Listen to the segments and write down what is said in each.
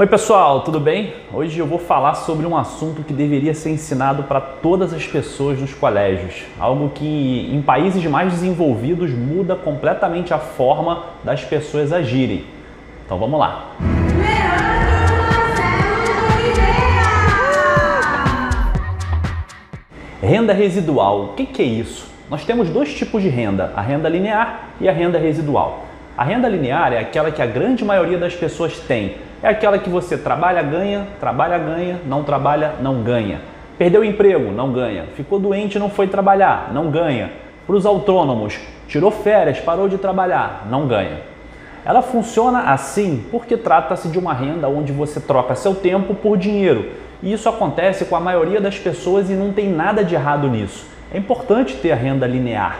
Oi pessoal, tudo bem? Hoje eu vou falar sobre um assunto que deveria ser ensinado para todas as pessoas nos colégios, algo que em países mais desenvolvidos muda completamente a forma das pessoas agirem. Então vamos lá. Renda residual, o que, é isso? Nós temos dois tipos de renda, a renda linear e a renda residual. A renda linear é aquela que a grande maioria das pessoas tem. É aquela que você trabalha, ganha, trabalha, ganha, não trabalha, não ganha. Perdeu o emprego, não ganha. Ficou doente, não foi trabalhar, não ganha. Para os autônomos, tirou férias, parou de trabalhar, não ganha. Ela funciona assim porque trata-se de uma renda onde você troca seu tempo por dinheiro. E isso acontece com a maioria das pessoas e não tem nada de errado nisso. É importante ter a renda linear,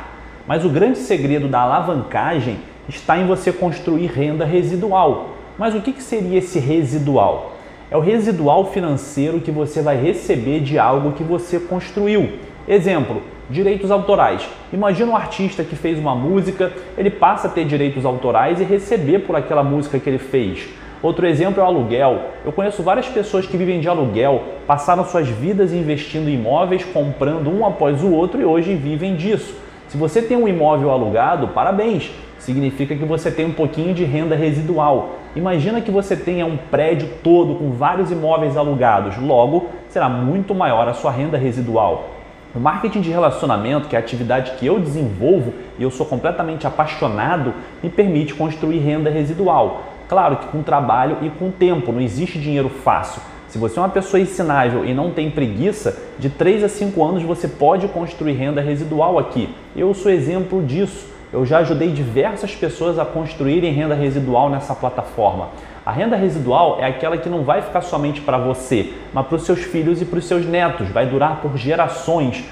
mas o grande segredo da alavancagem está em você construir renda residual. Mas o que seria esse residual? É o residual financeiro que você vai receber de algo que você construiu. Exemplo, direitos autorais. Imagina um artista que fez uma música, ele passa a ter direitos autorais e receber por aquela música que ele fez. Outro exemplo é o aluguel. Eu conheço várias pessoas que vivem de aluguel, passaram suas vidas investindo em imóveis, comprando um após o outro e hoje vivem disso. Se você tem um imóvel alugado, parabéns! Significa que você tem um pouquinho de renda residual. Imagina que você tenha um prédio todo com vários imóveis alugados, logo será muito maior a sua renda residual. O marketing de relacionamento, que é a atividade que eu desenvolvo e eu sou completamente apaixonado, me permite construir renda residual. Claro que com trabalho e com tempo, não existe dinheiro fácil. Se você é uma pessoa ensinável e não tem preguiça, de 3 a 5 anos você pode construir renda residual aqui. Eu sou exemplo disso. Eu já ajudei diversas pessoas a construírem renda residual nessa plataforma. A renda residual é aquela que não vai ficar somente para você, mas para os seus filhos e para os seus netos, vai durar por gerações.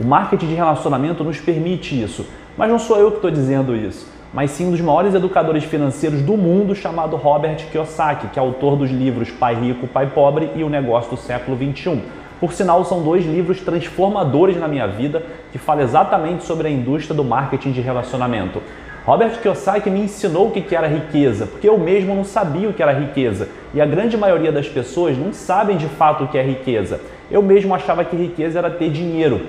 O marketing de relacionamento nos permite isso, mas não sou eu que estou dizendo isso, mas sim um dos maiores educadores financeiros do mundo chamado Robert Kiyosaki, que é autor dos livros Pai Rico, Pai Pobre e O Negócio do Século 21. Por sinal, são dois livros transformadores na minha vida que falam exatamente sobre a indústria do marketing de relacionamento. Robert Kiyosaki me ensinou o que era riqueza, porque eu mesmo não sabia o que era riqueza. E a grande maioria das pessoas não sabem de fato o que é riqueza. Eu mesmo achava que riqueza era ter dinheiro,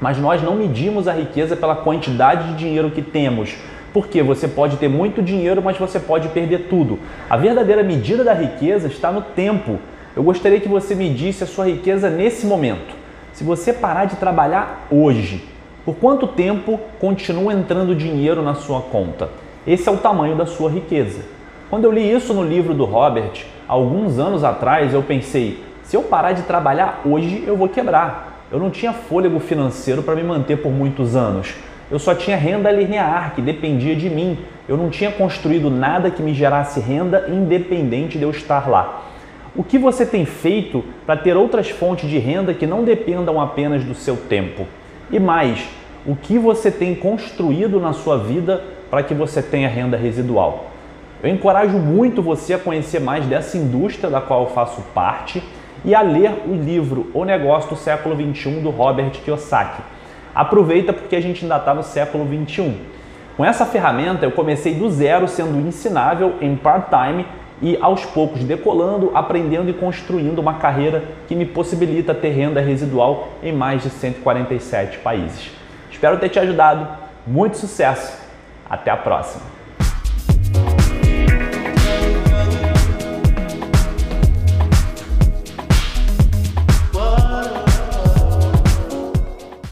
mas nós não medimos a riqueza pela quantidade de dinheiro que temos. Porque você pode ter muito dinheiro, mas você pode perder tudo. A verdadeira medida da riqueza está no tempo. Eu gostaria que você medisse a sua riqueza nesse momento. Se você parar de trabalhar hoje, por quanto tempo continua entrando dinheiro na sua conta? Esse é o tamanho da sua riqueza. Quando eu li isso no livro do Robert, alguns anos atrás, eu pensei: se eu parar de trabalhar hoje, eu vou quebrar. Eu não tinha fôlego financeiro para me manter por muitos anos. Eu só tinha renda linear, que dependia de mim. Eu não tinha construído nada que me gerasse renda independente de eu estar lá. O que você tem feito para ter outras fontes de renda que não dependam apenas do seu tempo? E mais, o que você tem construído na sua vida para que você tenha renda residual? Eu encorajo muito você a conhecer mais dessa indústria da qual eu faço parte e a ler o livro O Negócio do Século XXI do Robert Kiyosaki. Aproveita porque a gente ainda está no século XXI. Com essa ferramenta eu comecei do zero sendo ensinável em part-time e aos poucos decolando, aprendendo e construindo uma carreira que me possibilita ter renda residual em mais de 147 países. Espero ter te ajudado. Muito sucesso. Até a próxima.